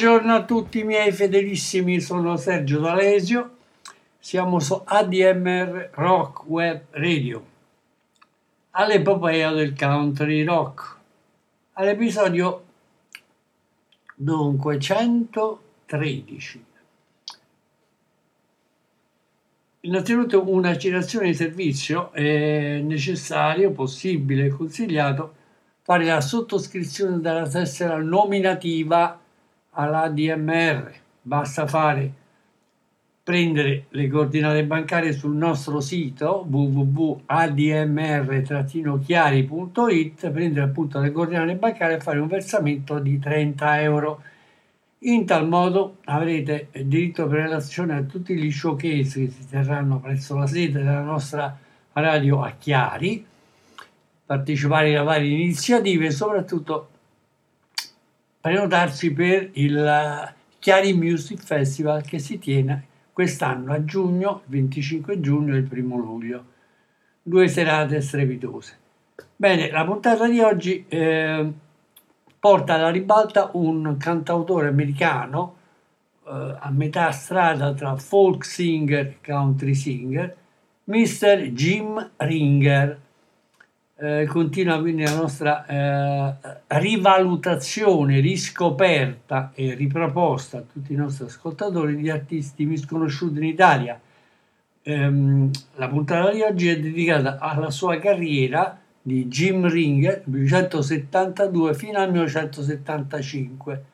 Buongiorno a tutti i miei fedelissimi, sono Sergio D'Alesio, siamo su ADMR Rock Web Radio, all'epopea del country rock, all'episodio dunque 113. Innanzitutto una citazione di servizio è necessario, possibile e consigliato fare la sottoscrizione della tessera nominativa all'ADMR. Basta fare prendere le coordinate bancarie sul nostro sito www.admr-chiari.it, prendere appunto le coordinate bancarie e fare un versamento di 30 euro. In tal modo avrete diritto per relazione a tutti gli showcase che si terranno presso la sede della nostra radio a Chiari, partecipare a varie iniziative e soprattutto prenotarsi per il eh, Chiari Music Festival che si tiene quest'anno a giugno, il 25 giugno e il 1 luglio. Due serate strepitose. Bene, la puntata di oggi eh, porta alla ribalta un cantautore americano eh, a metà strada tra folk singer e country singer, Mr. Jim Ringer. Eh, continua quindi la nostra eh, rivalutazione, riscoperta e riproposta a tutti i nostri ascoltatori di artisti misconosciuti in Italia. Ehm, la puntata di oggi è dedicata alla sua carriera di Jim Ringer, 1972 fino al 1975.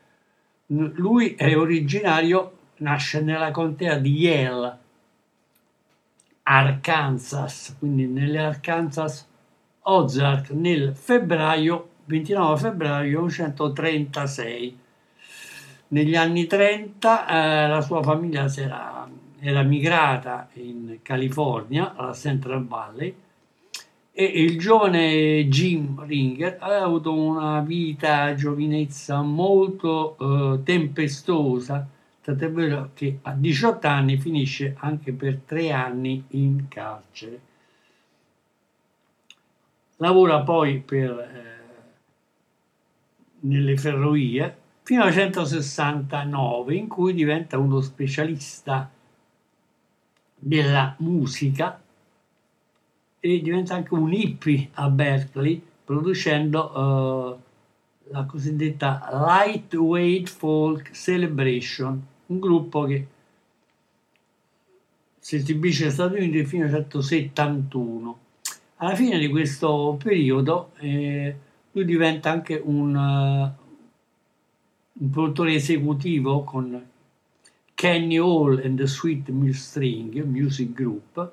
N- Lui è originario, nasce nella contea di Yale, Arkansas, quindi nelle Arkansas Ozark nel febbraio 29 febbraio 1936. Negli anni 30 eh, la sua famiglia si era, era migrata in California, alla Central Valley, e il giovane Jim Ringer aveva avuto una vita giovinezza molto eh, tempestosa, tant'è vero che a 18 anni finisce anche per tre anni in carcere. Lavora poi per, eh, nelle ferrovie fino al 1969 in cui diventa uno specialista della musica e diventa anche un hippie a Berkeley producendo eh, la cosiddetta Lightweight Folk Celebration, un gruppo che si esibisce negli Stati Uniti fino al 1971. Alla fine di questo periodo eh, lui diventa anche un, eh, un produttore esecutivo con Kenny Hall and the Sweet Mill String Music Group,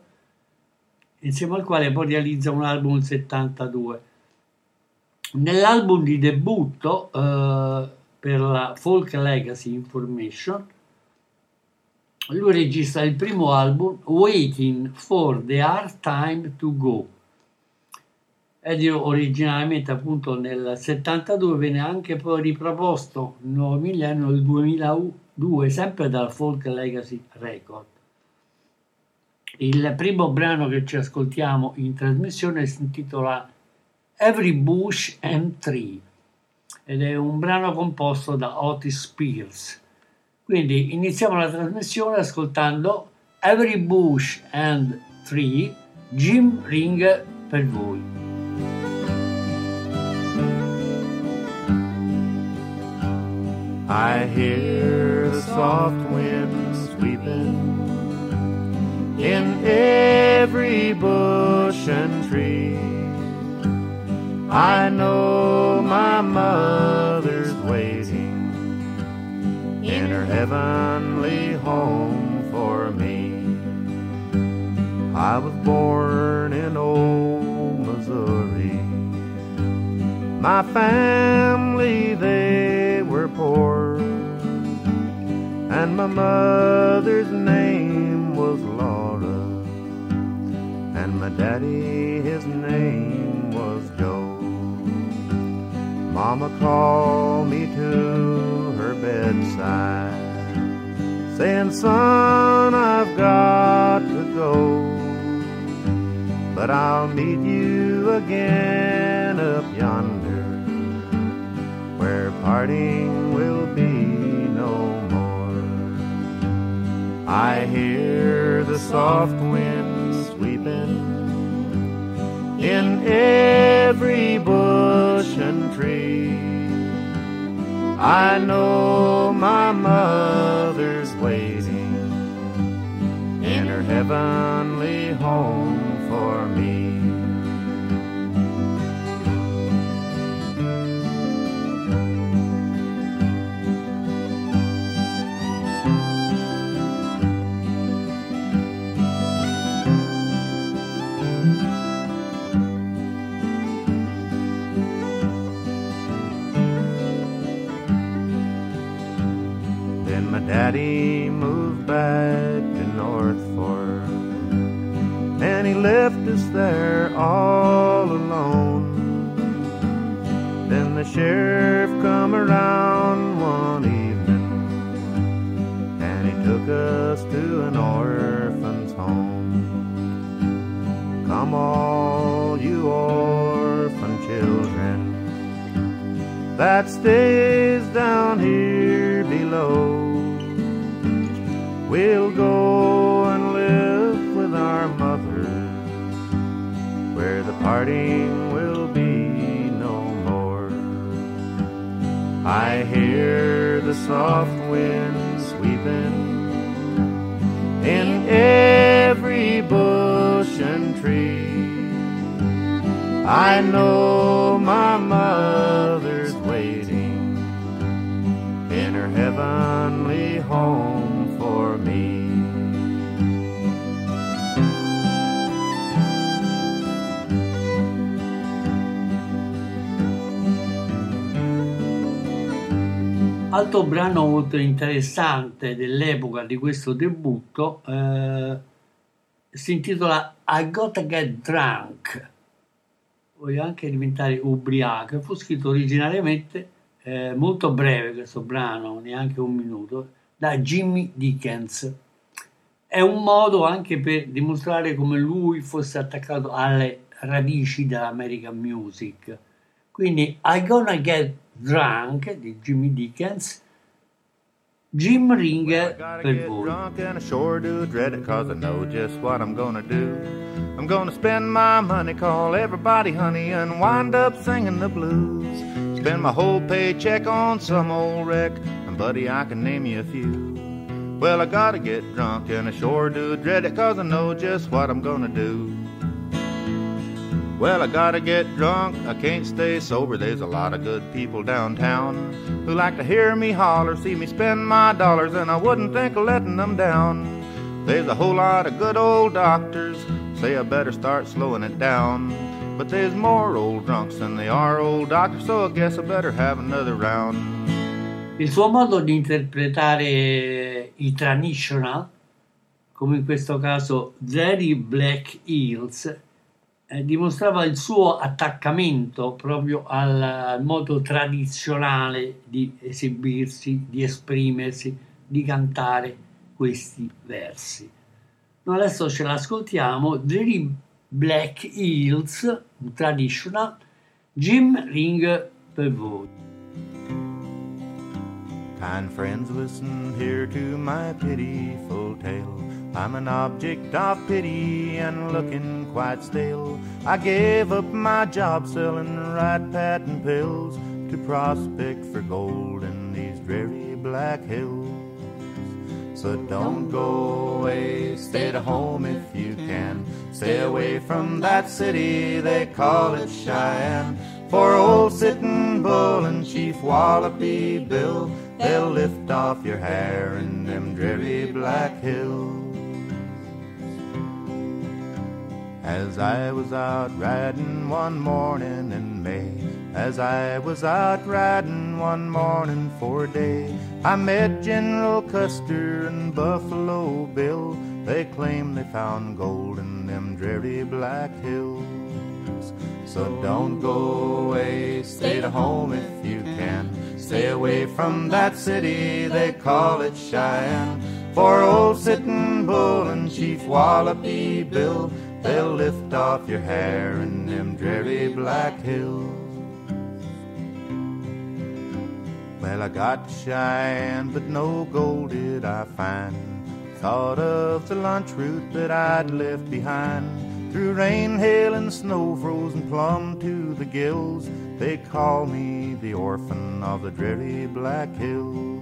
insieme al quale poi realizza un album nel 72. Nell'album di debutto eh, per la Folk Legacy Information, lui registra il primo album Waiting for the Hard Time to Go, ed originariamente appunto nel 72 venne anche poi riproposto il nuovo millennio nel 2002 sempre dal Folk Legacy Record. Il primo brano che ci ascoltiamo in trasmissione si intitola Every Bush and Tree ed è un brano composto da Otis Spears. Quindi iniziamo la trasmissione ascoltando Every Bush and Tree, Jim Ring per voi. I hear the soft wind sweeping in every bush and tree. I know my mother's waiting in her heavenly home for me. I was born in old Missouri. My family, they were poor, and my mother's name was Laura, and my daddy, his name was Joe. Mama called me to her bedside, saying, Son, I've got to go, but I'll meet you again up yonder where parting will be I hear the soft wind sweeping in every bush and tree. I know my mother's waiting in her heavenly home daddy moved back to North Fork, and he left us there all alone. Then the sheriff come around one evening, and he took us to an orphan's home. Come all you orphan children that stays down here below. We'll go and live with our mothers where the parting will be no more. I hear the soft wind sweeping in every bush and tree. I know my mother's waiting in her heavenly home Altro brano molto interessante dell'epoca di questo debutto eh, si intitola I Gotta Get Drunk. Voglio anche diventare ubriaco. Fu scritto originariamente eh, molto breve questo brano, neanche un minuto, da Jimmy Dickens. È un modo anche per dimostrare come lui fosse attaccato alle radici dell'American music. Quindi I Gonna Get Drunk di Jimmy Dickens, Jim gotta per voi. drunk and I sure do dread it cause I know just what I'm gonna do. I'm gonna spend my money, call everybody honey, and wind up singing the blues. Spend my whole paycheck on some old wreck, and buddy, I can name you a few. Well, I gotta get drunk and I sure do dread it cause I know just what I'm gonna do. Well, I gotta get drunk, I can't stay sober. There's a lot of good people downtown who like to hear me holler, see me spend my dollars, and I wouldn't think of letting them down. There's a whole lot of good old doctors say I better start slowing it down. But there's more old drunks than they are old doctors, so I guess I better have another round. Il suo modo di interpretare i traditional, come in questo caso Dreary Black Hills, eh, dimostrava il suo attaccamento proprio al, modo tradizionale di esibirsi, di esprimersi, di cantare questi versi. Noi adesso ce l'ascoltiamo, Dreary Black Hills, traditional, Jim Ring per voi. Kind friends, listen here to my pitiful tale. I'm an object of pity and looking quite stale. I gave up my job selling rat patent pills to prospect for gold in these dreary black hills. So don't go away, stay at home if you can. Stay away from that city, they call it Cheyenne. For old Sitting Bull and Chief Wallopy Bill, they'll lift off your hair in them dreary black hills. As I was out riding one morning in May, as I was out riding one morning for a day, I met General Custer and Buffalo Bill. They claim they found gold in them dreary black hills. So don't go away, stay at home if you can. Stay away from that city, they call it Cheyenne. For old Sitting Bull and Chief Wallopy Bill, they'll lift off your hair in them dreary black hills. Well, I got Cheyenne, but no gold did I find. Thought of the lunch route that I'd left behind. Through rain, hail, and snow, frozen plumb to the gills. They call me the orphan of the dreary black hills.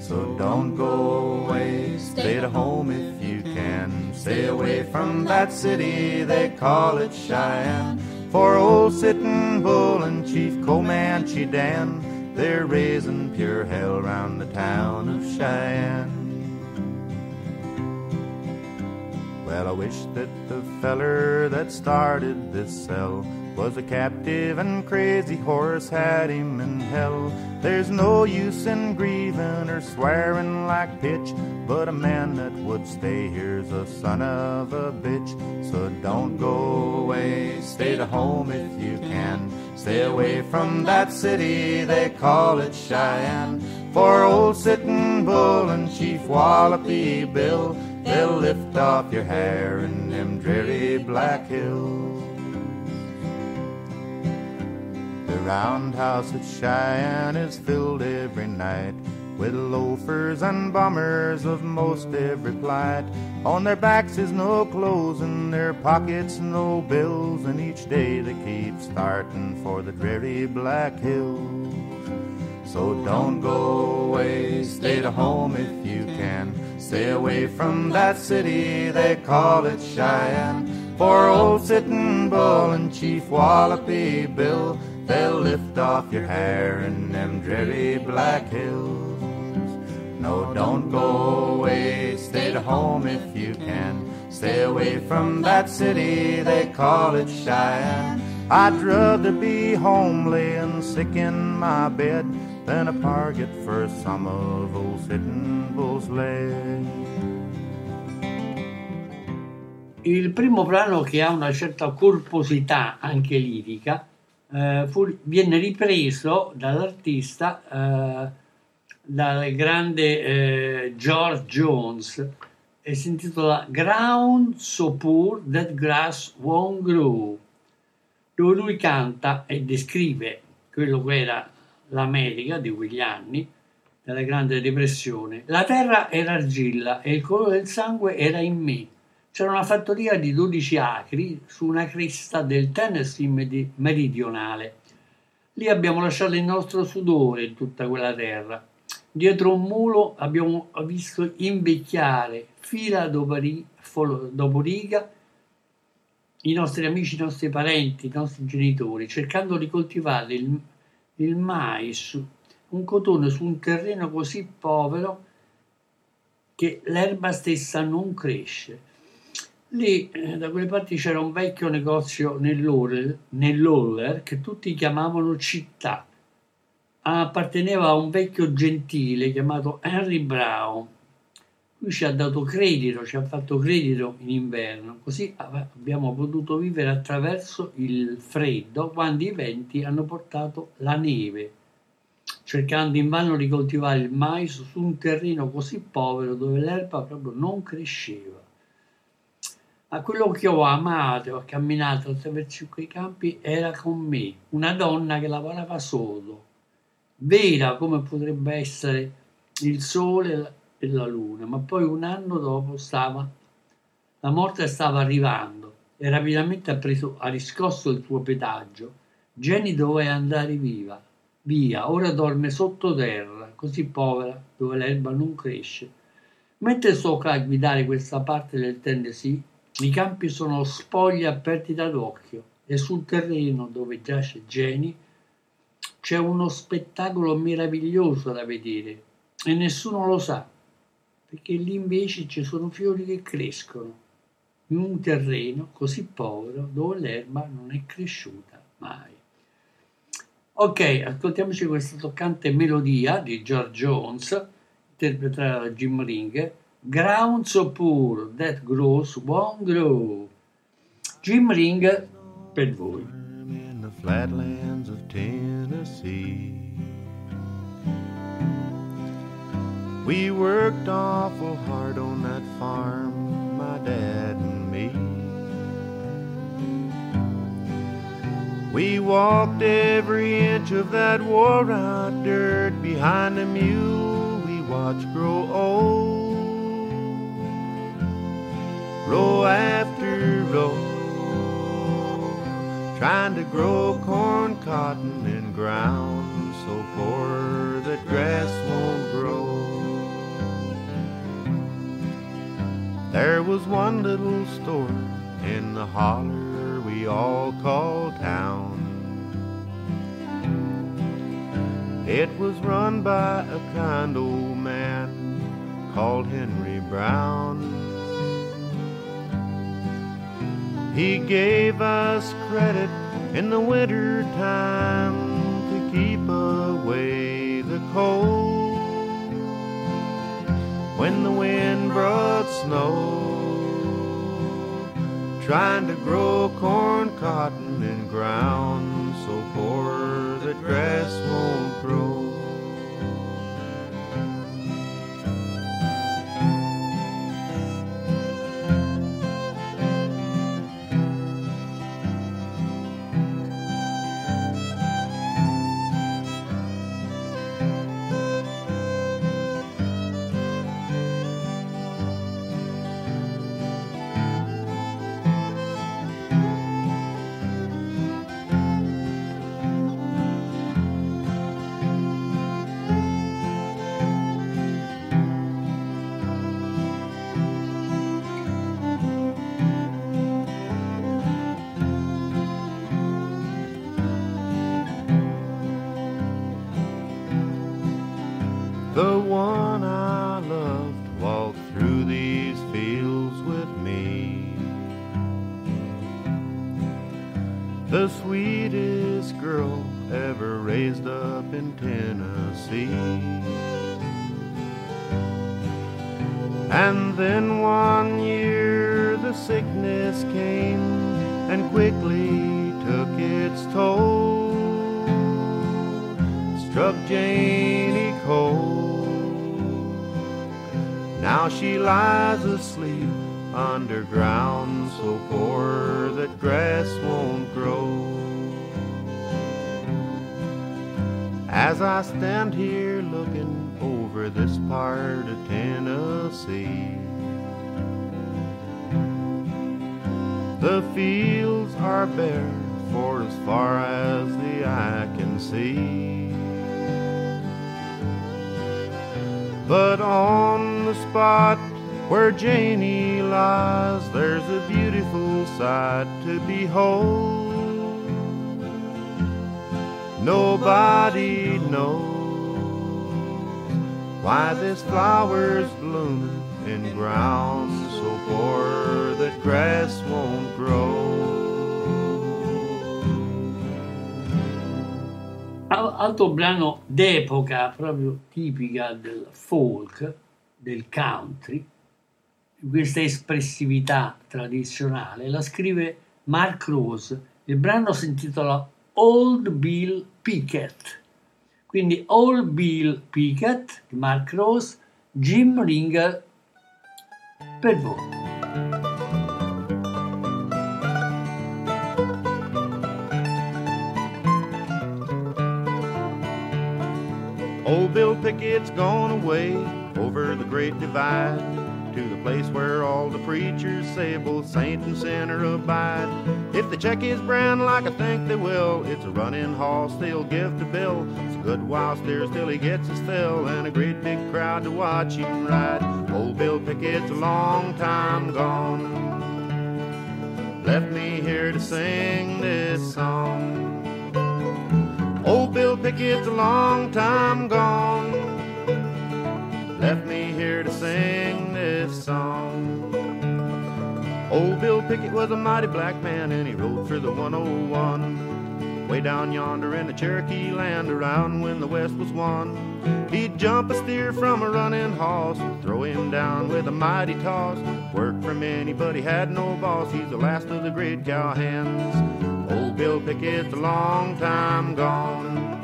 So don't go away, stay at home if you can. Stay away from that city, they call it Cheyenne. For old Sitting Bull and Chief Comanche Dan, they're raising pure hell round the town of Cheyenne. Well, I wish that the feller that started this cell was a captive and crazy horse had him in hell. There's no use in grieving or swearing like pitch, but a man that would stay here's a son of a bitch. So don't go away, stay at home if you can. Stay away from that city, they call it Cheyenne. For old Sitting Bull and Chief Wallopy Bill, they'll lift off your hair in them dreary black hills. Roundhouse at Cheyenne is filled every night with loafers and bummers of most every plight. On their backs is no clothes, in their pockets no bills, and each day they keep starting for the dreary black hills. So don't go away, stay at home if you can. Stay away from that city, they call it Cheyenne. For old Sitting Bull and Chief Wallopy Bill, they'll lift off your hair in them dreary black hills. No, don't go away, stay at home if you can. Stay away from that city, they call it Cheyenne. I'd rather be home laying sick in my bed than a target for some of old Sitting Bull's lead. Il primo brano che ha una certa corposità anche lirica eh, fu- viene ripreso dall'artista eh, dal grande eh, George Jones e si intitola Ground So Poor That Grass Won't Grow dove lui canta e descrive quello che era l'America di quegli anni della Grande Depressione. La terra era argilla e il colore del sangue era in me. C'era una fattoria di 12 acri su una cresta del Tennessee meridionale. Lì abbiamo lasciato il nostro sudore in tutta quella terra. Dietro un mulo abbiamo visto invecchiare fila dopo ri- folo- dopo riga i nostri amici, i nostri parenti, i nostri genitori, cercando di coltivare il, il mais, un cotone su un terreno così povero che l'erba stessa non cresce. Lì, eh, da quelle parti, c'era un vecchio negozio nell'Oller, nell'Oller che tutti chiamavano città. Apparteneva a un vecchio gentile chiamato Henry Brown. lui ci ha dato credito, ci ha fatto credito in inverno, così abbiamo potuto vivere attraverso il freddo quando i venti hanno portato la neve, cercando invano di coltivare il mais su un terreno così povero dove l'erba proprio non cresceva. Ma quello che ho amato, ho camminato attraverso quei campi, era con me, una donna che lavorava solo, vera come potrebbe essere il sole e la luna, ma poi un anno dopo stava, la morte stava arrivando e rapidamente ha, preso, ha riscosso il suo pedaggio. Jenny doveva andare viva, via, ora dorme sottoterra, così povera, dove l'erba non cresce. Mentre sto a guidare questa parte del Tennessee, i campi sono spogli aperti d'occhio e sul terreno dove giace Jenny c'è uno spettacolo meraviglioso da vedere e nessuno lo sa, perché lì invece ci sono fiori che crescono in un terreno così povero dove l'erba non è cresciuta mai. Ok, ascoltiamoci questa toccante melodia di George Jones, interpretata da Jim Ring, Ground so poor that grows won't grow. Jim Ring per voi. in the flatlands of Tennessee. We worked awful hard on that farm, my dad and me. We walked every inch of that wore out dirt behind a mule we watched grow old. Row after row, trying to grow corn, cotton, and ground so poor that grass won't grow. There was one little store in the holler we all called town. It was run by a kind old man called Henry Brown. He gave us credit in the winter time to keep away the cold. When the wind brought snow, trying to grow corn, cotton, and ground underground, so poor that grass won't grow. As I stand here looking over this part of Tennessee, the fields are bare for as far as the eye can see. But on the spot where Janie lies, there's a beautiful sight to behold. Nobody knows why this flower's blooming in ground so poor that grass won't grow. Al- Altro brano d'epoca, proprio tipica del folk, del country, questa espressività tradizionale la scrive Mark Rose. Il brano si intitola Old Bill Pickett. Quindi Old Bill Pickett di Mark Rose, Jim Ringer per voi. Old Bill Pickett's gone away over the great divide to the place where all the preachers say both saint and sinner abide. If they check his brand like I think they will, it's a running hoss they'll give to Bill. It's a good while steers till he gets his fill and a great big crowd to watch him ride. Old Bill Pickett's a long time gone. Left me here to sing this song. Old Bill Pickett's a long time gone. Left me here to sing this song. Old Bill Pickett was a mighty black man and he rode for the 101. Way down yonder in the Cherokee land around when the West was won. He'd jump a steer from a running hoss, throw him down with a mighty toss. Work for many, but he had no boss. He's the last of the great cowhands. Old Bill Pickett's a long time gone.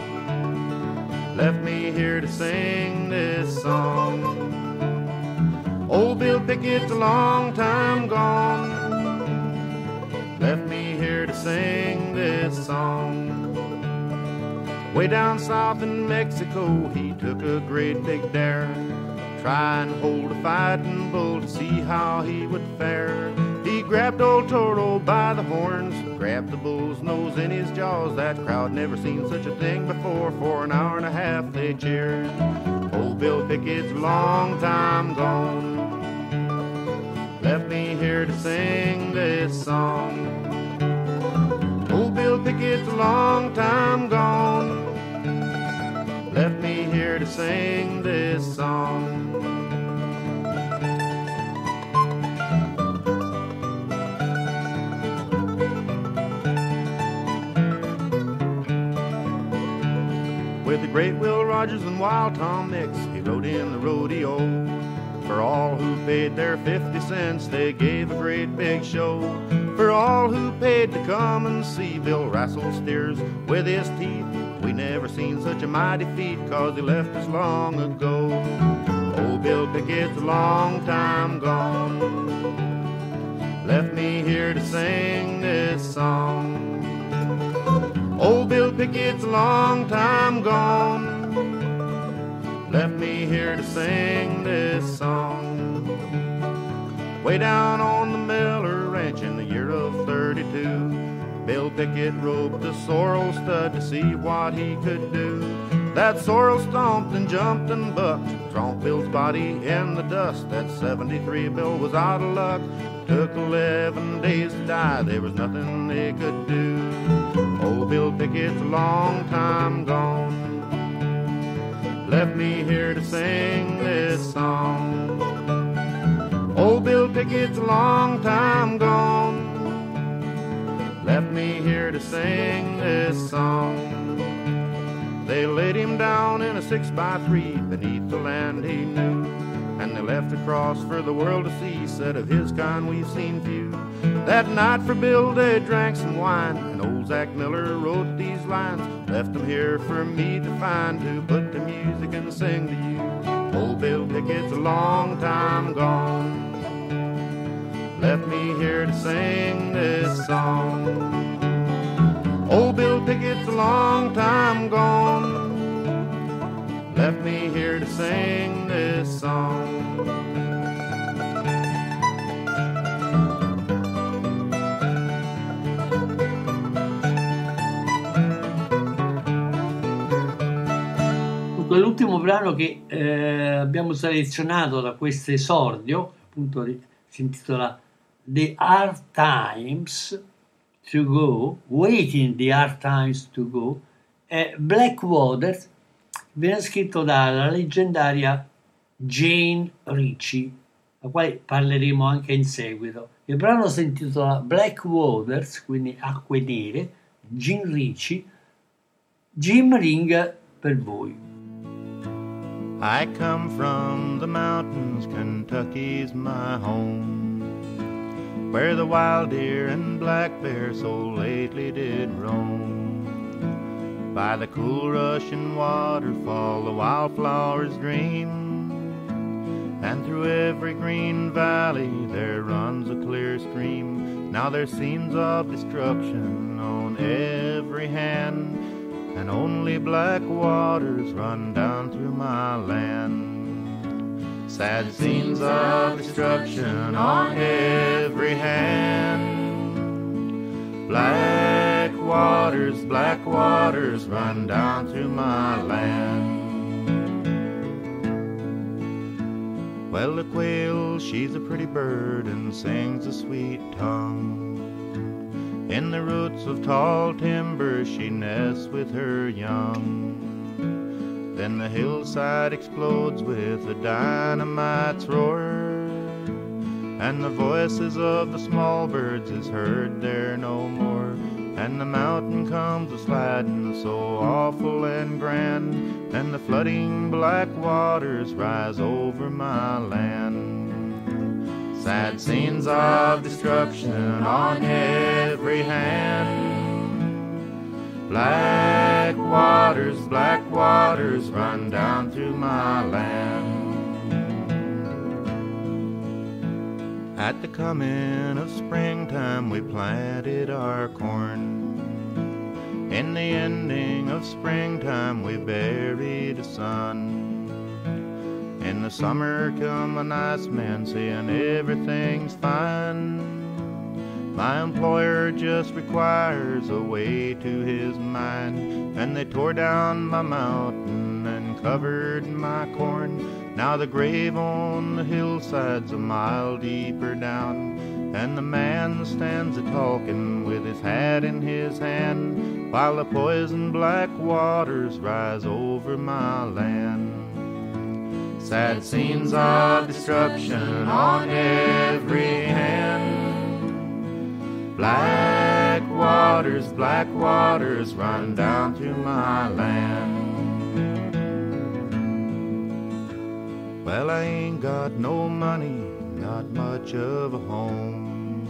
Left me here to sing this song. Old Bill Pickett's a long time gone. Left me here to sing this song. Way down south in Mexico, he took a great big dare. Try and hold a fighting bull to see how he would fare. He grabbed old Toro by the horns, grabbed the bull's nose in his jaws. That crowd never seen such a thing before. For an hour and a half they cheered. Old Bill Pickett's long time gone. Left me here to sing this song. Old Bill Pickett's long time gone. Left me here to sing this song. Great Will Rogers and Wild Tom Mix, he rode in the rodeo. For all who paid their 50 cents, they gave a great big show. For all who paid to come and see Bill wrestle steers with his teeth, we never seen such a mighty feat, cause he left us long ago. Old Bill Pickett's a long time gone. Left me here to sing this song. Old Bill Pickett's a long time gone. Left me here to sing this song. Way down on the Miller Ranch in the year of 32, Bill Pickett roped a sorrel stud to see what he could do. That sorrel stomped and jumped and bucked, tromped Bill's body in the dust. That 73, Bill was out of luck. Took 11 days to die, there was nothing they could do. Bill Pickett's long time gone. Left me here to sing this song. Old Bill Pickett's long time gone. Left me here to sing this song. They laid him down in a six by three beneath the land he knew. And they left a cross for the world to see, said of his kind we've seen few. That night for Bill they drank some wine, and old Zach Miller wrote these lines. Left them here for me to find, to put to music and sing to you. Old Bill Pickett's a long time gone. Left me here to sing this song. Old Bill Pickett's a long time gone. Left me here to sing this song. L'ultimo brano che eh, abbiamo selezionato da questo esordio, appunto si intitola The Hard Times to Go, Waiting the Hard Times to Go, è Blackwater, viene scritto dalla leggendaria Jane Ritchie, la quale parleremo anche in seguito. Il brano si intitola Black Waters, quindi acque nere, Jim Ritchie, Jim Ring per voi. I come from the mountains, Kentucky's my home, where the wild deer and black bear so lately did roam. By the cool rushing waterfall, the wildflowers dream. And through every green valley there runs a clear stream. Now there's scenes of destruction on every hand, and only black waters run down through my land. Sad scenes of destruction on every hand. Black waters, black waters run down through my land. Well, the quail, she's a pretty bird and sings a sweet tongue. In the roots of tall timber, she nests with her young. Then the hillside explodes with a dynamite's roar, and the voices of the small birds is heard there no more. And the mountain comes a sliding so awful and grand, and the flooding black waters rise over my land. Sad scenes of destruction on every hand. Black waters, black waters run down through my land. At the coming of springtime, we planted our corn. In the ending of springtime, we buried a son. In the summer, come a nice man saying everything's fine. My employer just requires a way to his mind. And they tore down my mountain and covered my corn. Now the grave on the hillside's a mile deeper down. And the man stands a talking with his hat in his hand. While the poison black waters rise over my land. Sad scenes of destruction on every hand. Black waters, black waters run down to my land. Well, I ain't got no money, not much of a home.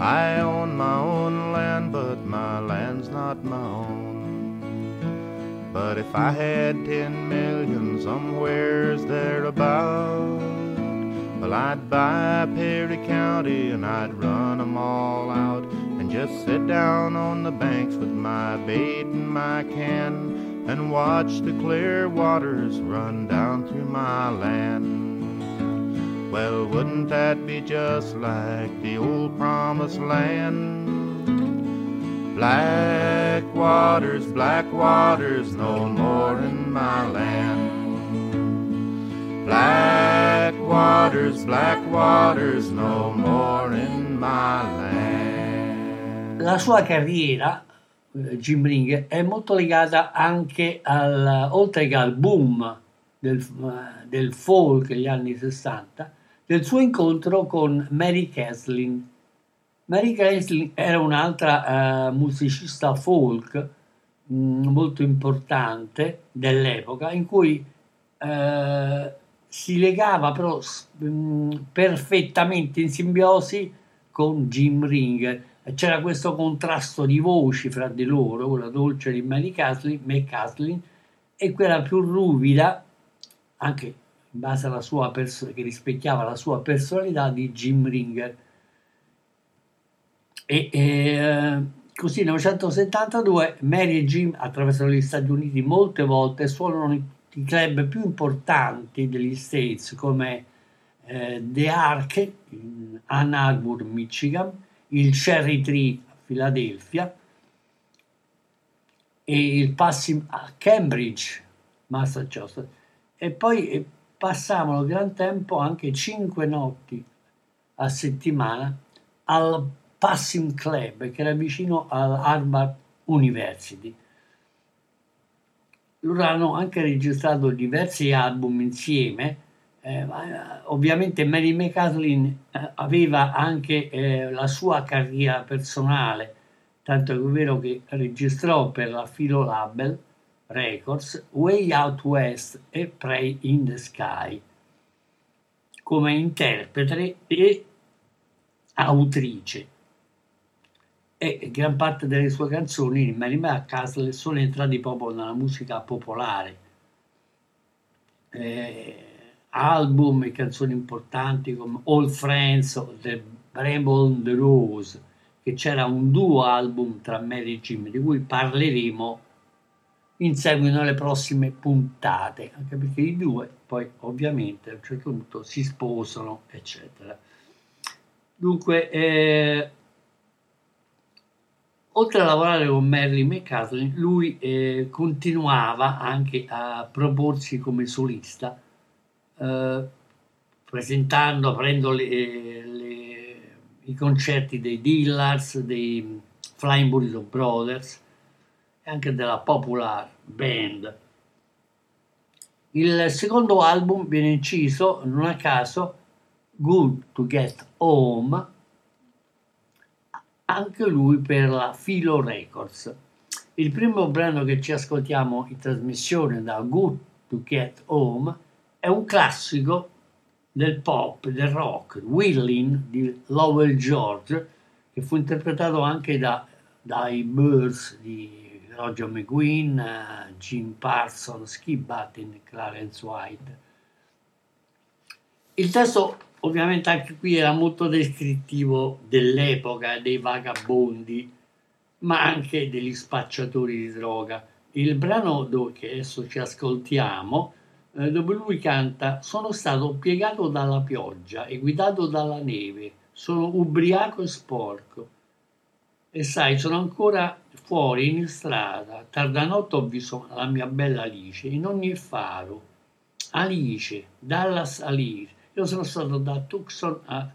I own my own land, but my land's not my own. But if I had ten million somewheres thereabout, well, I'd buy Perry County and I'd run 'em all out and just sit down on the banks with my bait and my can and watch the clear waters run down through my land. Well, wouldn't that be just like the old promised land? Black waters, black waters, no more in my land. Black waters, black waters, no more in my land. La sua carriera, eh, Jim Ring, è molto legata anche al, oltre che al boom del, eh, del folk degli anni 60, del suo incontro con Mary Caslin. Mary Caslin era un'altra eh, musicista folk mh, molto importante dell'epoca in cui eh, si legava però mh, perfettamente in simbiosi con Jim Ring. C'era questo contrasto di voci fra di loro, quella dolce di Mary Caslin e quella più ruvida, anche in base alla sua persona, che rispecchiava la sua personalità di Jim Ringer. E eh, così nel 1972 Mary e Jim attraversano gli Stati Uniti molte volte e suonano i club più importanti degli States come eh, The Ark in Ann Arbor, Michigan, il Cherry Tree a Filadelfia e il Passim a Cambridge, Massachusetts. E poi eh, passavano gran tempo anche cinque notti a settimana al Passing Club che era vicino all'Harvard University. Loro hanno anche registrato diversi album insieme. eh, eh, ovviamente Mary McCaslin eh, aveva anche eh, la sua carriera personale, tanto è vero che registrò per la Philo Label Records, Way Out West e Pray in the Sky come interprete e autrice e gran parte delle sue canzoni di Mary McCasley sono entrate proprio nella musica popolare. Eh, album e canzoni importanti come All Friends the Bramble the Rose che c'era un duo album tra Mary e Jim di cui parleremo in seguito alle prossime puntate anche perché i due poi ovviamente a un certo punto si sposano eccetera. Dunque eh, oltre a lavorare con Mary McCaslin, lui eh, continuava anche a proporsi come solista, eh, presentando, aprendo le- le- i concerti dei Dillars, dei Flying Burrito Brothers e anche della Popular Band. Il secondo album viene inciso, non a caso, Good to Get Home, anche lui per la Filo Records. Il primo brano che ci ascoltiamo in trasmissione da Good to Get Home è un classico del pop, del rock, Willing di Lowell George, che fu interpretato anche da- dai Birds di Roger McGuinn, eh, Jim Parsons, Skip Button, Clarence White. Il testo ovviamente anche qui era molto descrittivo dell'epoca, dei vagabondi, ma anche degli spacciatori di droga. Il brano che adesso ci ascoltiamo, eh, dove lui canta Sono stato piegato dalla pioggia e guidato dalla neve, sono ubriaco e sporco. E sai, sono ancora fuori in strada, tarda notte ho visto la mia bella Alice, in ogni faro. Alice, Dallas Alice. Io sono stato da Tucson a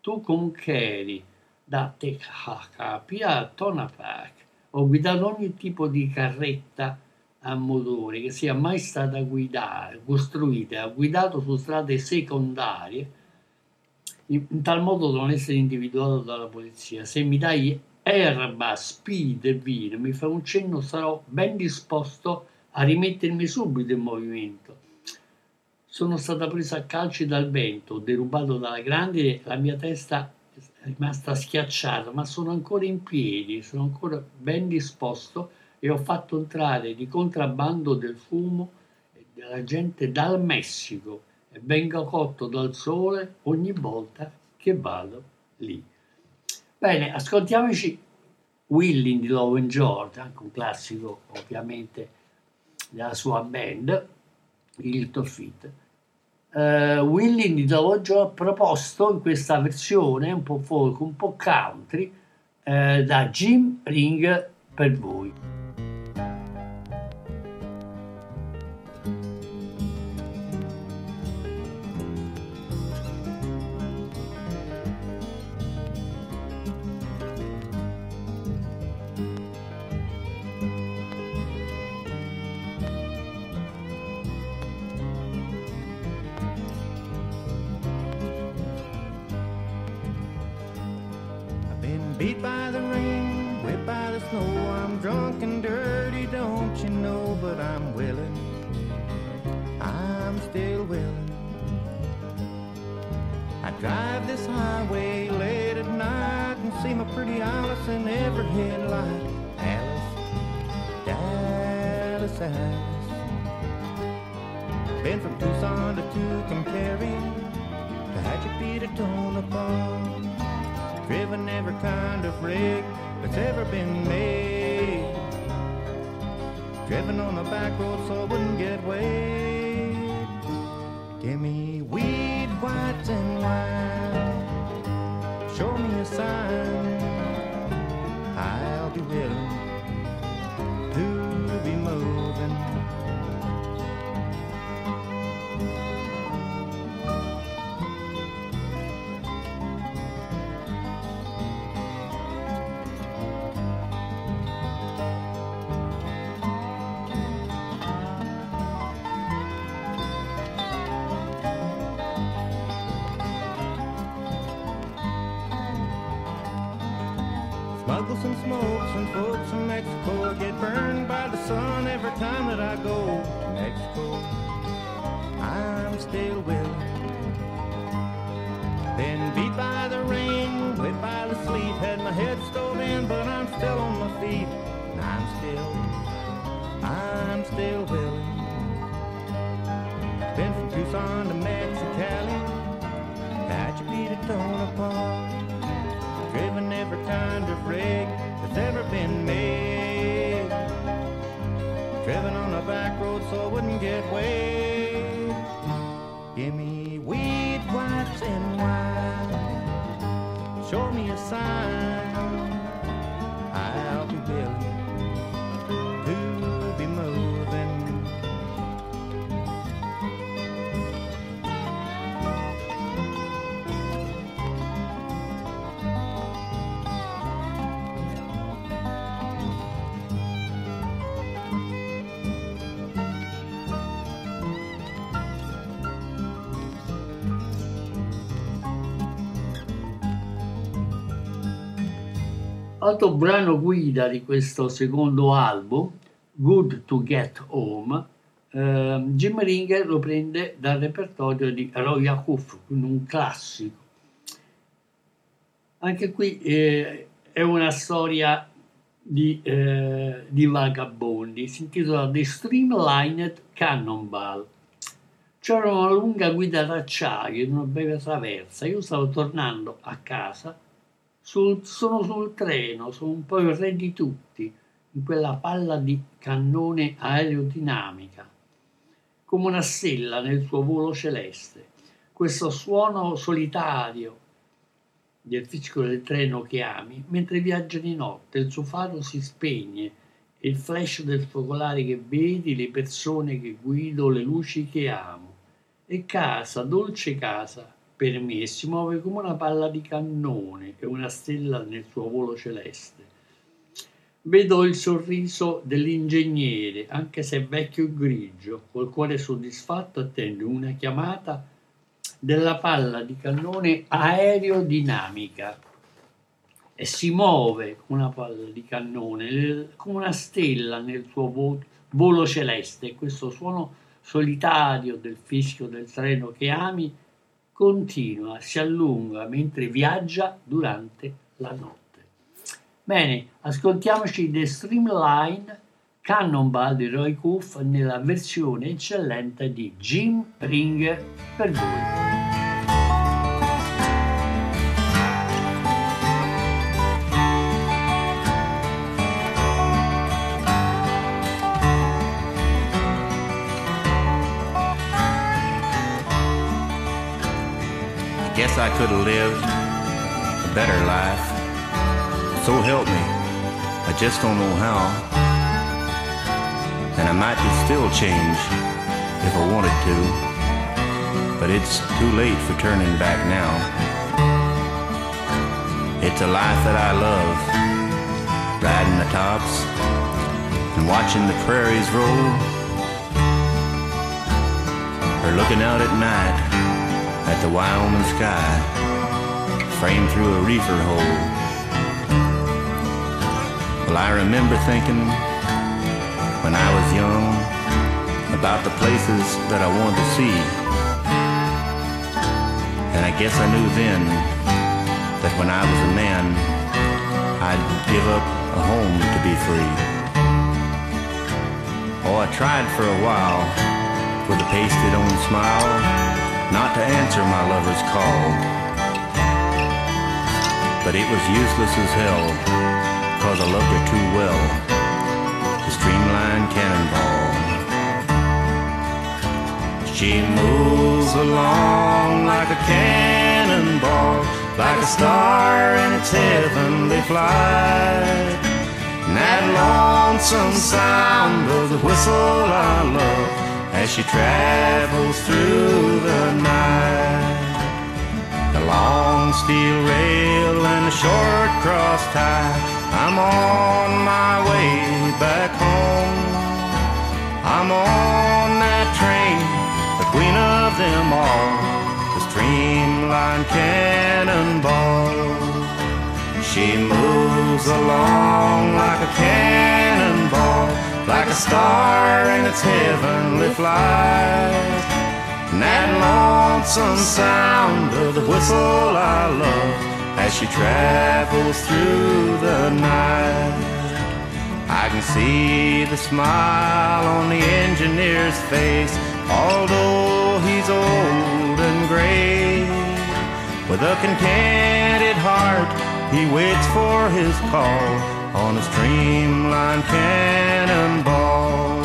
Tucumcari, da Tehachapi a Tonapac. Ho guidato ogni tipo di carretta a motore che sia mai stata guidata, costruita, ho guidato su strade secondarie in, in tal modo da non essere individuato dalla polizia. Se mi dai erba, speed e vino, mi fai un cenno, sarò ben disposto a rimettermi subito in movimento. Sono stata presa a calci dal vento, derubato dalla grande, la mia testa è rimasta schiacciata, ma sono ancora in piedi, sono ancora ben disposto e ho fatto entrare di contrabbando del fumo e della gente dal Messico e vengo cotto dal sole ogni volta che vado lì. Bene, ascoltiamoci Willing di Lowen George, anche un classico ovviamente della sua band, il Fit. Uh, Willing di Lowen George proposto in questa versione un po' folk, un po' country eh, da Jim Ring per voi. To Hatchet to Tonopah. Driven every kind of rig that's ever been made. Driven on the back road so I wouldn't get weighed. Give me weed, whites, and wine. Show me a sign. I'll be willing to be moving. Altro brano guida di questo secondo album, Good to Get Home, ehm, Jim Ringer lo prende dal repertorio di Roy Acuff, un classico. Anche qui eh, è una storia di, eh, di vagabondi, si intitola The Streamlined Cannonball. C'era una lunga guida d'acciaio in una breve traversa. Io stavo tornando a casa sul- sono sul treno, sono un po' il re di tutti, in quella palla di cannone aerodinamica, come una stella nel suo volo celeste. Questo suono solitario del fischio del treno che ami, mentre viaggia di notte, il suo faro si spegne, il flash del focolare che vedi, le persone che guido, le luci che amo. E casa, dolce casa, per me si muove come una palla di cannone e una stella nel suo volo celeste. Vedo il sorriso dell'ingegnere, anche se vecchio e grigio, col cuore soddisfatto attende una chiamata della palla di cannone aerodinamica e si muove come una palla di cannone, come una stella nel suo vo- volo celeste. Questo suono solitario del fischio del treno che ami continua, si allunga mentre viaggia durante la notte. Bene, ascoltiamoci The Streamline Cannonball di Roy Kuff nella versione eccellente di Jim Ringer per voi. Could have lived a better life. So help me, I just don't know how. And I might be still change if I wanted to, but it's too late for turning back now. It's a life that I love, riding the tops and watching the prairies roll, or looking out at night at the Wyoming sky, framed through a reefer hole. Well, I remember thinking when I was young about the places that I wanted to see. And I guess I knew then that when I was a man, I'd give up a home to be free. Oh, I tried for a while with a pasted on smile not to answer my lover's call. But it was useless as hell, cause I loved her too well. The streamlined cannonball. She moves along like a cannonball, like a star in its heavenly flight. And that lonesome sound of the whistle I love as she travels through the night. The long steel rail and the short cross tie. I'm on my way back home. I'm on that train, the queen of them all, the streamlined cannonball. She moves along like a cannonball, like a star in its heavenly flight. And that lonesome sound of the whistle I love as she travels through the night. I can see the smile on the engineer's face, although he's old and gray. With a contented heart, he waits for his call on a streamlined cannonball.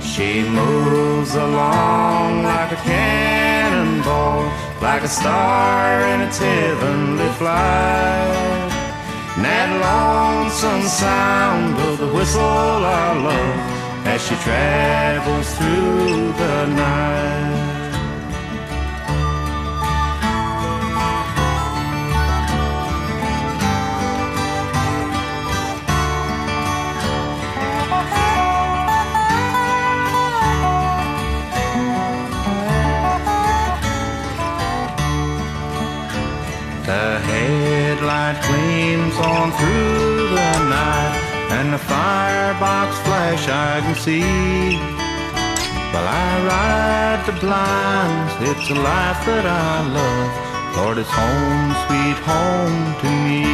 She moves along like a cannonball, like a star in its heavenly flight. And that lonesome sound of the whistle I love as she travels through the night. On through the night, and the firebox flash I can see. While I ride the blinds, it's a life that I love. Lord, it's home, sweet home to me.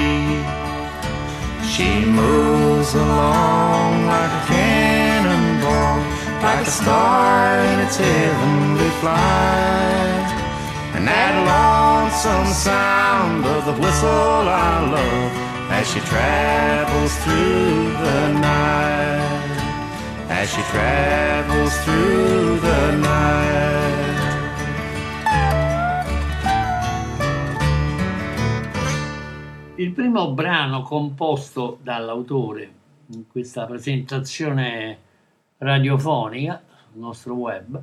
She moves along like a cannonball, like a star in its heavenly flight. And that lonesome sound of the whistle I love as she travels through the night. As she travels through the night. Il primo brano composto dall'autore in questa presentazione radiofonica sul nostro web,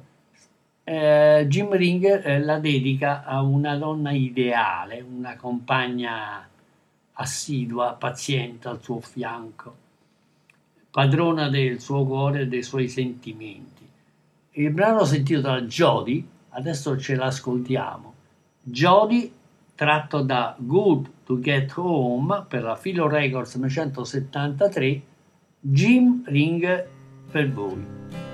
eh, Jim Ring eh, la dedica a una donna ideale, una compagna assidua, paziente al suo fianco, padrona del suo cuore e dei suoi sentimenti. Il brano sentito da Jody, adesso ce l'ascoltiamo. Jody tratto da Good to Get Home per la Philo Records 1973, Jim Ring per voi.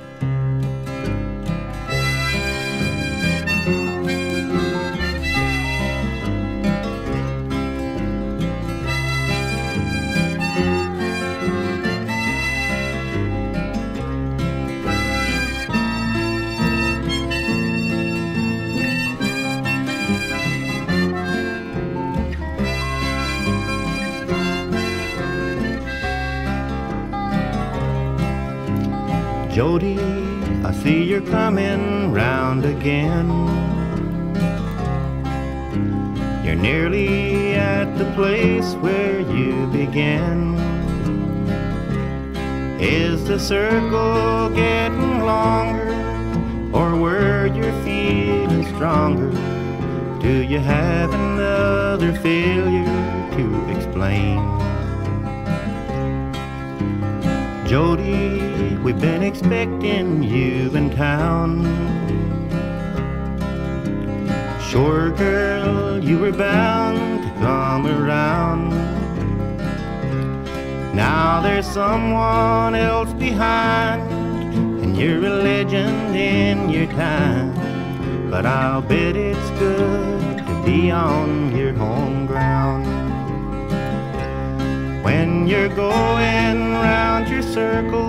See you're coming round again. You're nearly at the place where you began. Is the circle getting longer, or were you feeling stronger? Do you have another failure to explain? Jody, we've been expecting you in town. Sure, girl, you were bound to come around. Now there's someone else behind, and you're a legend in your time. But I'll bet it's good to be on your home ground. When you're going round your circle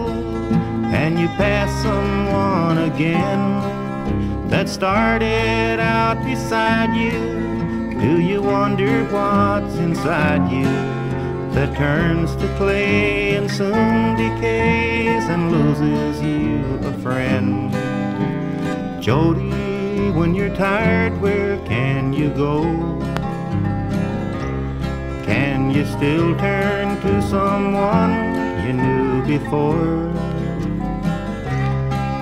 you pass someone again that started out beside you, do you wonder what's inside you that turns to clay and soon decays and loses you a friend? Jody, when you're tired, where can you go? Can you still turn to someone you knew before?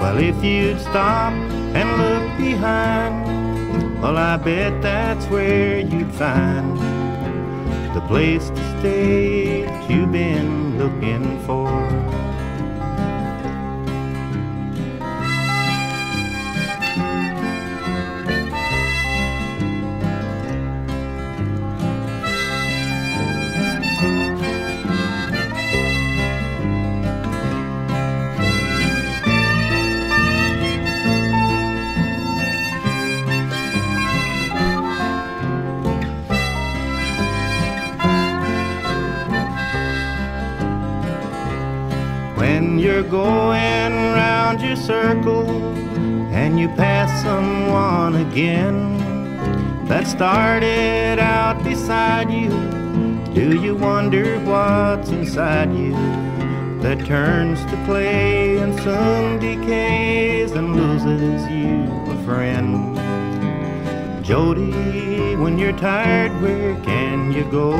Well, if you'd stop and look behind, well, I bet that's where you'd find the place to stay that you've been looking for. Circle and you pass someone again that started out beside you. Do you wonder what's inside you that turns to clay and soon decays and loses you a friend? Jody, when you're tired, where can you go?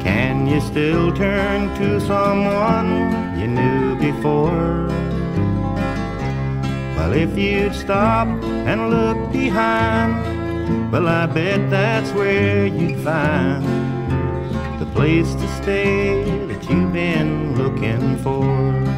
Can you still turn to someone you knew before? Well, if you'd stop and look behind, well, I bet that's where you'd find the place to stay that you've been looking for.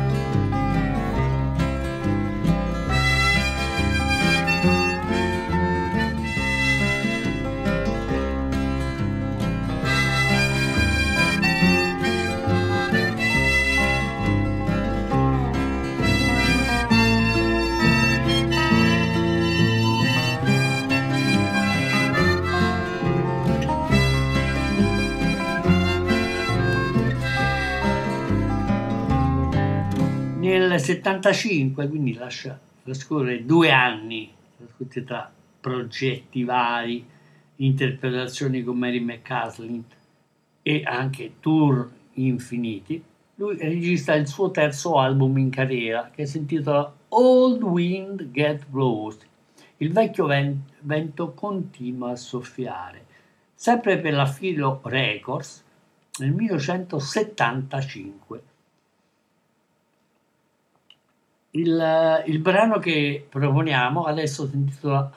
75, quindi lascia trascorrere due anni, trascorsi tra progetti vari, interpretazioni con Mary McCaslin e anche tour infiniti, lui registra il suo terzo album in carriera che si intitola Old Wind Get Blows. Il vecchio ven- vento continua a soffiare, sempre per la Filo Records nel 1975. Il, il brano che proponiamo adesso si intitola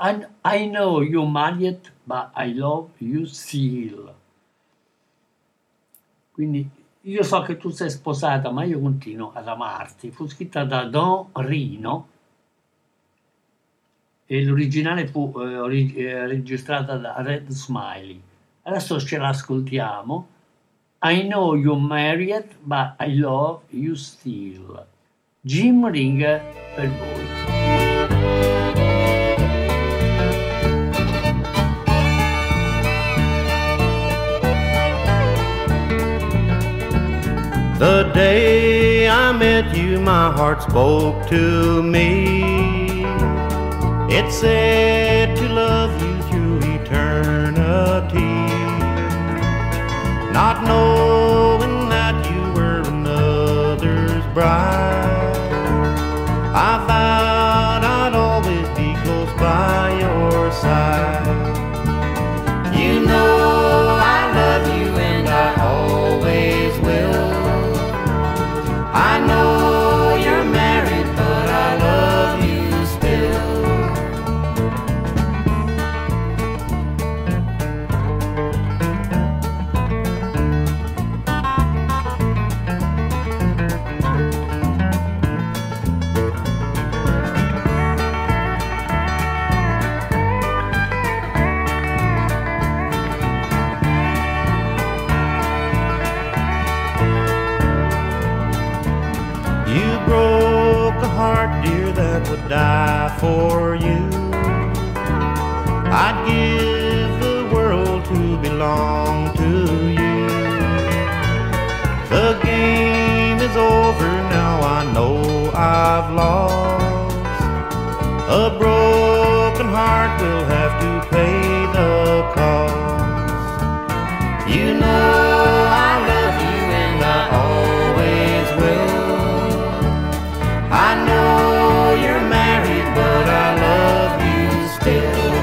I, Know You Married, but I Love You Still. Quindi io so che tu sei sposata, ma io continuo ad amarti. Fu scritta da Don Rino e l'originale fu eh, ori- eh, registrata da Red Smiley. Adesso ce l'ascoltiamo. I know you're married, but I love you still. Per voi. The day I met you, my heart spoke to me. It said to love you through eternity. Not knowing that you were another's bride, A broken heart will have to pay the cost. You know I love you and I always will. I know you're married, but I love you still.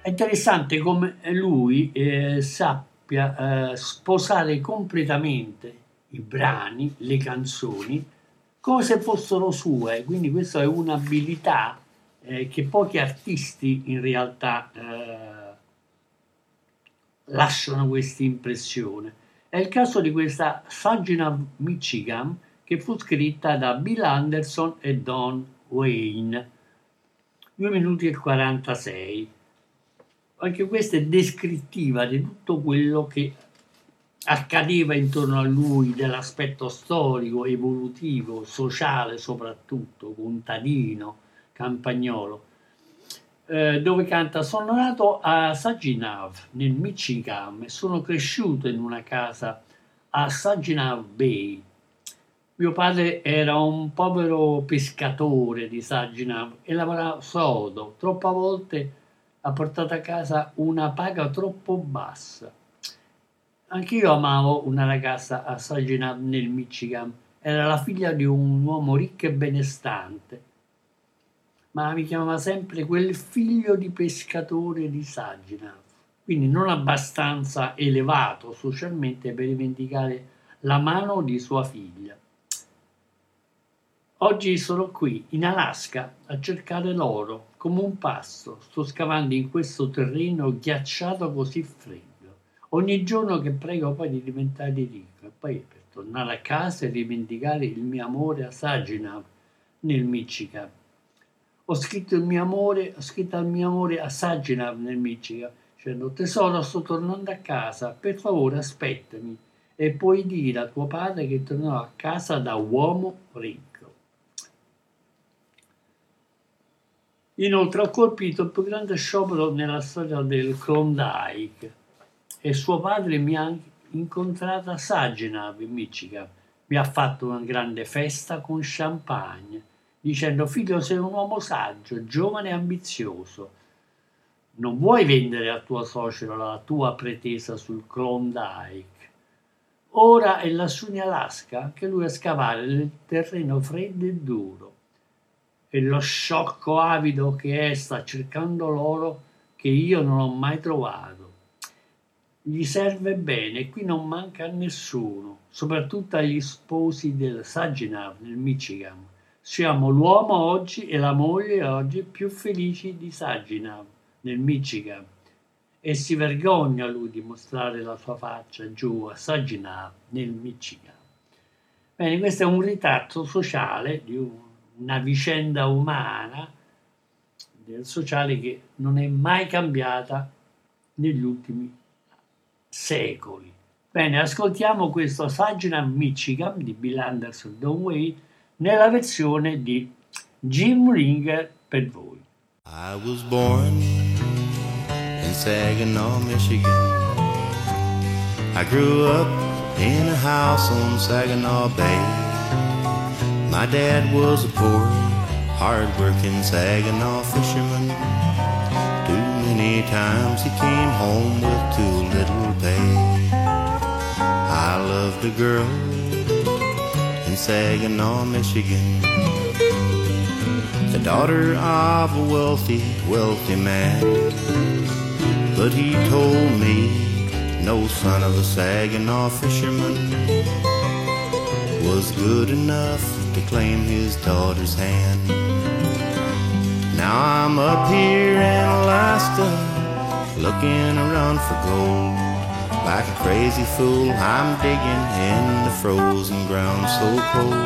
È interessante come lui eh, sappia eh, sposare completamente i brani, le canzoni, come se fossero sue. Quindi questa è un'abilità eh, che pochi artisti in realtà eh, lasciano questa impressione. È il caso di questa Saginaw Michigan che fu scritta da Bill Anderson e Don Wayne. 2 minuti e 46. Anche questa è descrittiva di tutto quello che accadeva intorno a lui, dell'aspetto storico, evolutivo, sociale soprattutto, contadino, campagnolo, eh, dove canta sono nato a Saginaw nel Michigan e sono cresciuto in una casa a Saginaw Bay. Mio padre era un povero pescatore di Saginaw e lavorava sodo. Troppe volte ha portato a casa una paga troppo bassa. Anch'io amavo una ragazza a Saginaw nel Michigan. Era la figlia di un uomo ricco e benestante, ma mi chiamava sempre quel figlio di pescatore di Saginaw, quindi non abbastanza elevato socialmente per rivendicare la mano di sua figlia. Oggi sono qui, in Alaska, a cercare l'oro, come un passo. Sto scavando in questo terreno ghiacciato così freddo. Ogni giorno che prego poi di diventare ricco e poi per tornare a casa e rivendicare il mio amore a Saginaw, nel Michigan. Ho scritto il mio amore, ho scritto il mio amore a Saginaw nel Michigan, dicendo tesoro sto tornando a casa, per favore aspettami e puoi dire a tuo padre che tornerò a casa da uomo ricco. Inoltre ho colpito il più grande sciopero nella storia del Klondike e suo padre mi ha incontrato a Saginaw in Michigan. Mi ha fatto una grande festa con champagne, dicendo figlio sei un uomo saggio, giovane e ambizioso. Non vuoi vendere al tuo socio la tua pretesa sul Klondike. Ora è lassù in Alaska anche lui a scavare nel terreno freddo e duro e lo sciocco avido che è sta cercando l'oro che io non ho mai trovato. Gli serve bene, qui non manca a nessuno, soprattutto agli sposi del Saginaw nel Michigan. Siamo l'uomo oggi e la moglie oggi più felici di Saginaw nel Michigan e si vergogna lui di mostrare la sua faccia giù a Saginaw nel Michigan. Bene, questo è un ritratto sociale di un una vicenda umana del sociale che non è mai cambiata negli ultimi secoli. Bene, ascoltiamo questo Saginaw Michigan di Bill Anderson Don Way nella versione di Jim Ringer per voi. I was born in Saginaw, Michigan. I grew up in a house on Saginaw Bay. My dad was a poor, hard-working Saginaw fisherman. Many times he came home with too little pay. I loved a girl in Saginaw, Michigan. The daughter of a wealthy, wealthy man. But he told me no son of a Saginaw fisherman was good enough to claim his daughter's hand. Now I'm up here in Alaska, looking around for gold. Like a crazy fool, I'm digging in the frozen ground so cold.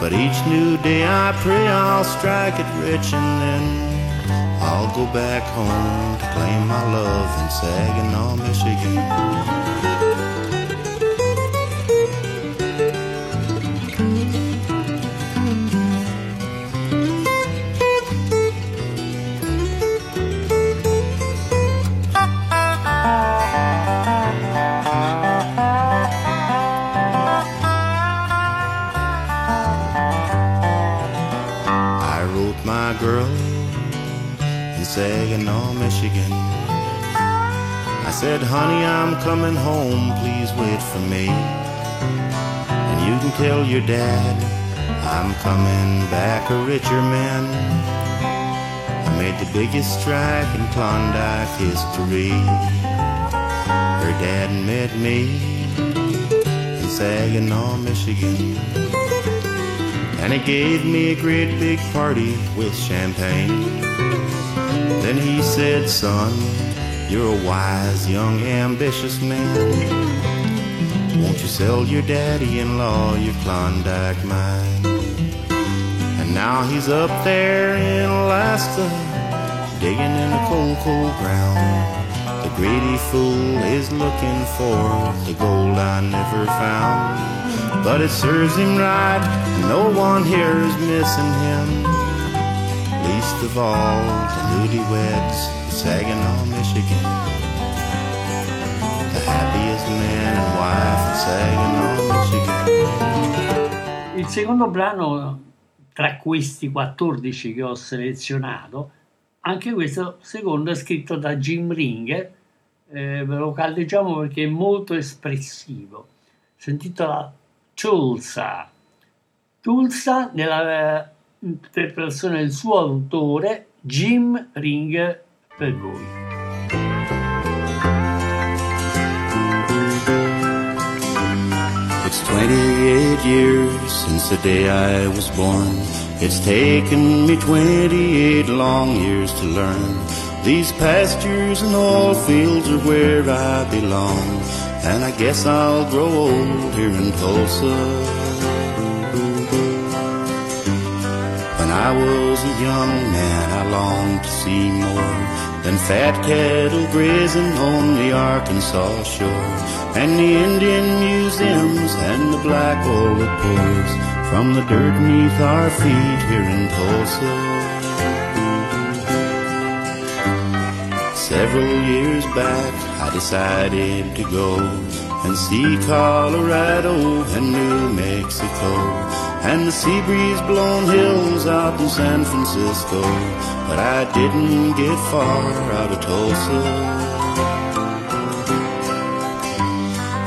But each new day I pray I'll strike it rich and then I'll go back home to claim my love in Saginaw, Michigan. Saginaw, oh, Michigan. I said, honey, I'm coming home, please wait for me. And you can tell your dad I'm coming back a richer man. I made the biggest strike in Klondike history. Her dad met me in Saginaw, Michigan. And he gave me a great big party with champagne. Then he said, son, you're a wise, young, ambitious man. Won't you sell your daddy-in-law your Klondike mine? And now he's up there in Alaska, digging in the cold, cold ground. The greedy fool is looking for the gold I never found. But it serves him right, no one here is missing him. Of all, the newlyweds in Saginaw, Michigan. The happiest man and wife in Saginaw, Michigan. Il secondo brano tra questi 14 che ho selezionato, anche questo secondo è scritto da Jim Ringer, eh, ve lo caldeggiamo perché è molto espressivo. Si intitola Tulsa. Tulsa nella del suo autore Jim per voi. It's 28 years since the day I was born. It's taken me 28 long years to learn. These pastures and oil fields are where I belong. And I guess I'll grow old here in Tulsa. When I was a young man, I longed to see more than fat cattle grazing on the Arkansas shore, and the Indian museums and the black oil that pours from the dirt beneath our feet here in Tulsa. Several years back, I decided to go and see Colorado and New Mexico and the sea breeze blown hills out in San Francisco. But I didn't get far out of Tulsa.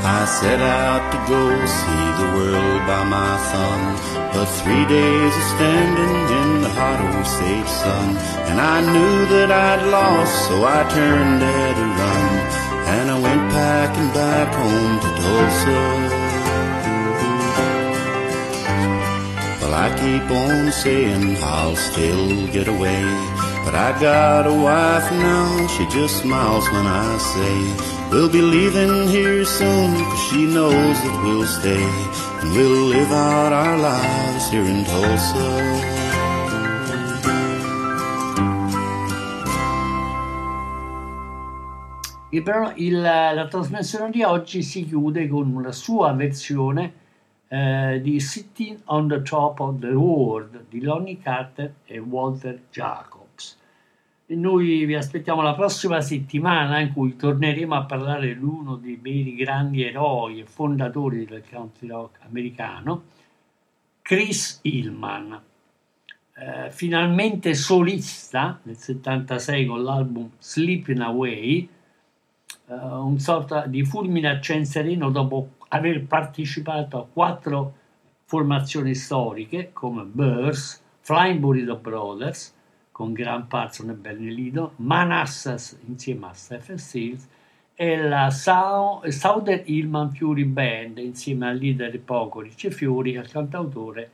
I set out to go see the world by my thumb. But three days of standing in the hot Osage sun, and I knew that I'd lost, so I turned at a run, and I went packing back home to Tulsa. I keep on saying I'll still get away. But I got a wife now, she just smiles when I say We'll be leaving here soon, cause she knows that we'll stay And we'll live out our lives here in Tulsa brano- il- la trasmissione di oggi si chiude con una sua versione eh, di Sitting on the Top of the World di Lonnie Carter e Walter Jacobs. E noi vi aspettiamo la prossima settimana in cui torneremo a parlare di uno dei veri grandi eroi e fondatori del country rock americano, Chris Hillman. Eh, finalmente solista nel 76 con l'album Sleeping Away, eh, un sorta di fulmine a ciel sereno dopo aver partecipato a quattro formazioni storiche come Burrs, Flying Burrito Brothers con Graham Parson e Bernie Lido, Manassas insieme a Stephen Stills e la Southern Hillman Fury Band insieme al leader Poco Riccifiori e al cantautore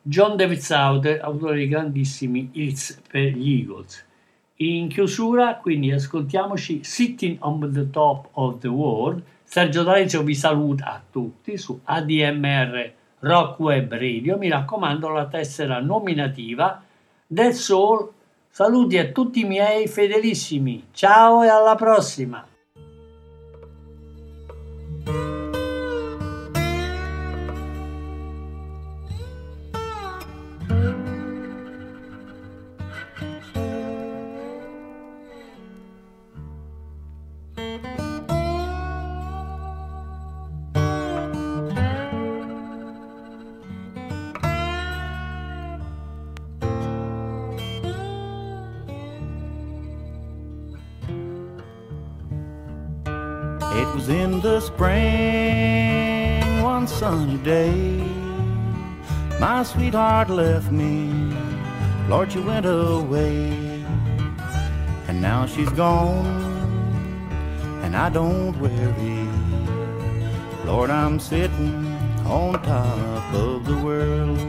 John David Souther, autore di grandissimi hits per gli Eagles. In chiusura, quindi, ascoltiamoci Sitting on the Top of the World. Sergio D'Alessio vi saluta a tutti su ADMR Rock Web Radio. Mi raccomando, la tessera nominativa del Soul. Saluti a tutti i miei fedelissimi. Ciao e alla prossima! Day. My sweetheart left me, Lord, she went away. And now she's gone, and I don't worry. Lord, I'm sitting on top of the world.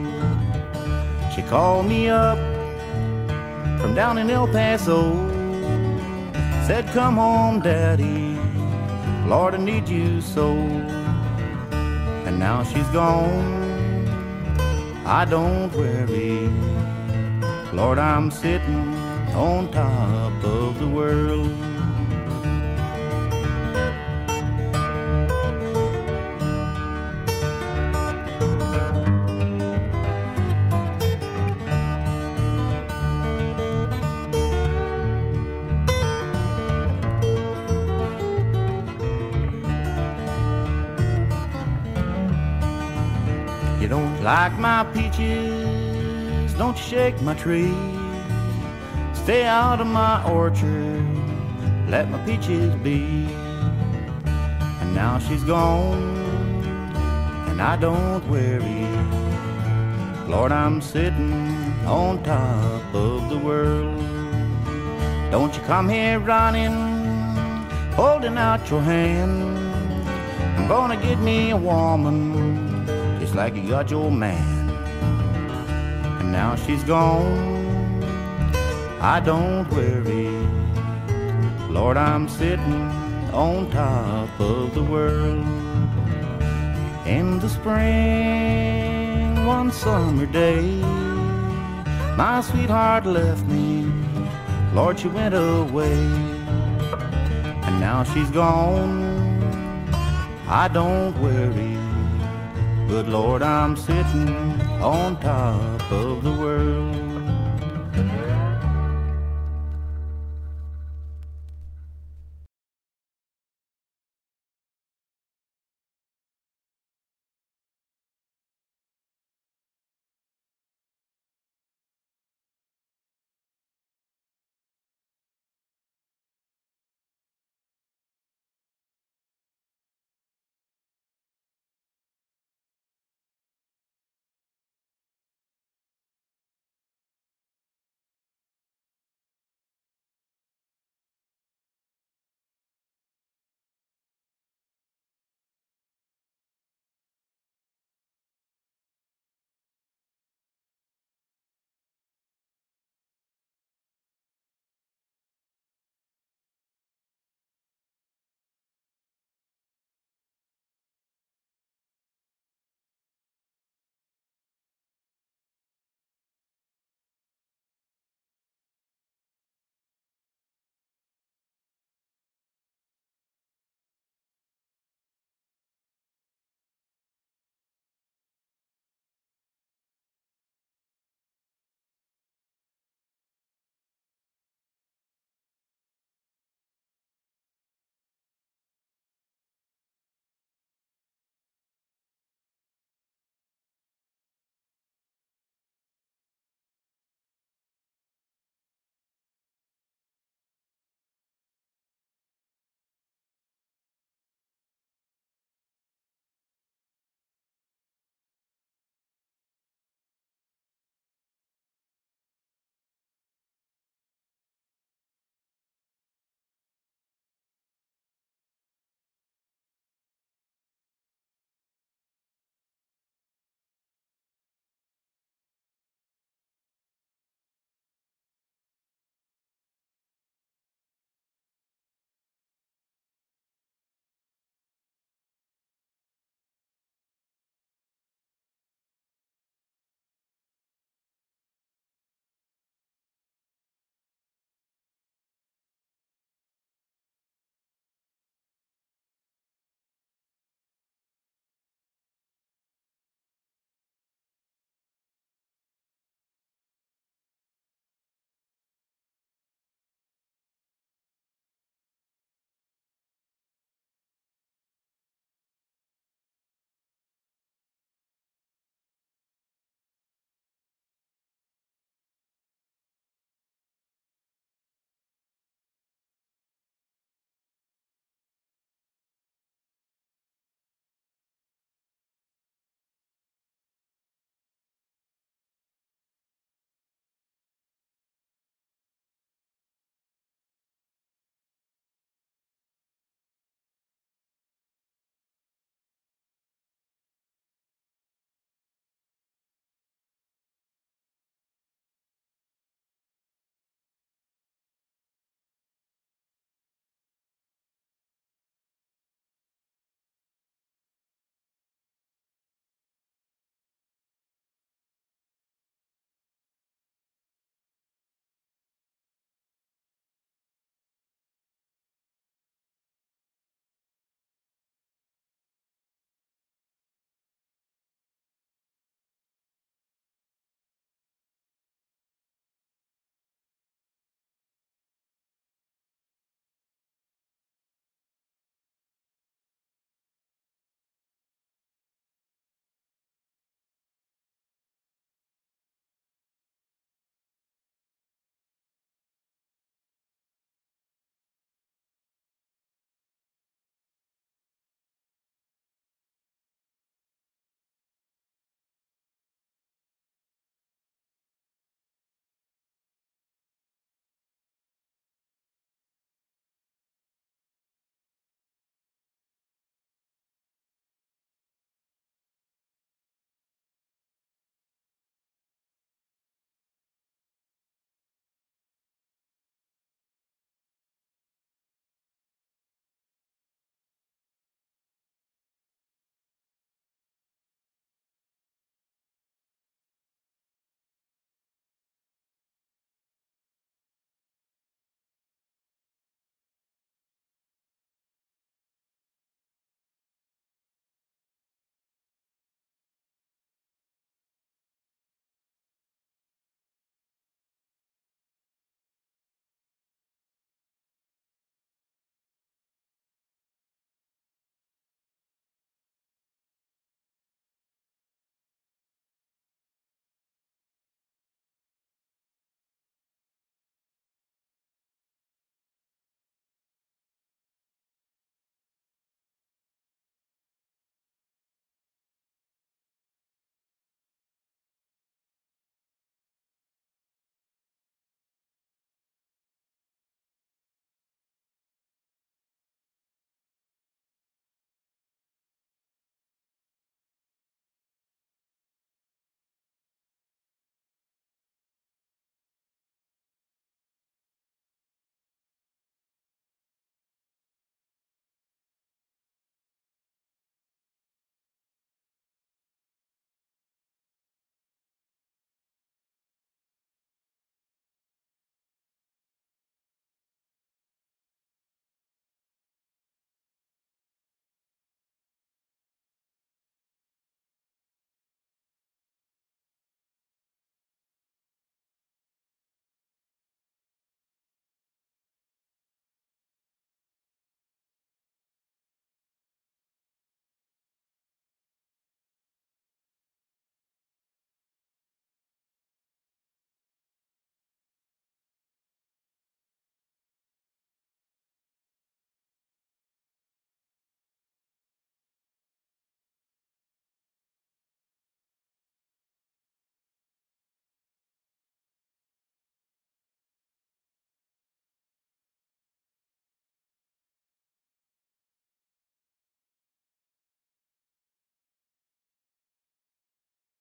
She called me up from down in El Paso, said, Come home, Daddy. Lord, I need you so. And now she's gone. I don't worry. Lord, I'm sitting on top of the world. Like my peaches, don't you shake my tree. Stay out of my orchard, let my peaches be. And now she's gone, and I don't worry. Lord, I'm sitting on top of the world. Don't you come here running, holding out your hand. I'm gonna get me a woman, like you got your man. And now she's gone, I don't worry. Lord, I'm sitting on top of the world. In the spring, one summer day, my sweetheart left me. Lord, she went away, and now she's gone. I don't worry, but Lord, I'm sitting on top of the world.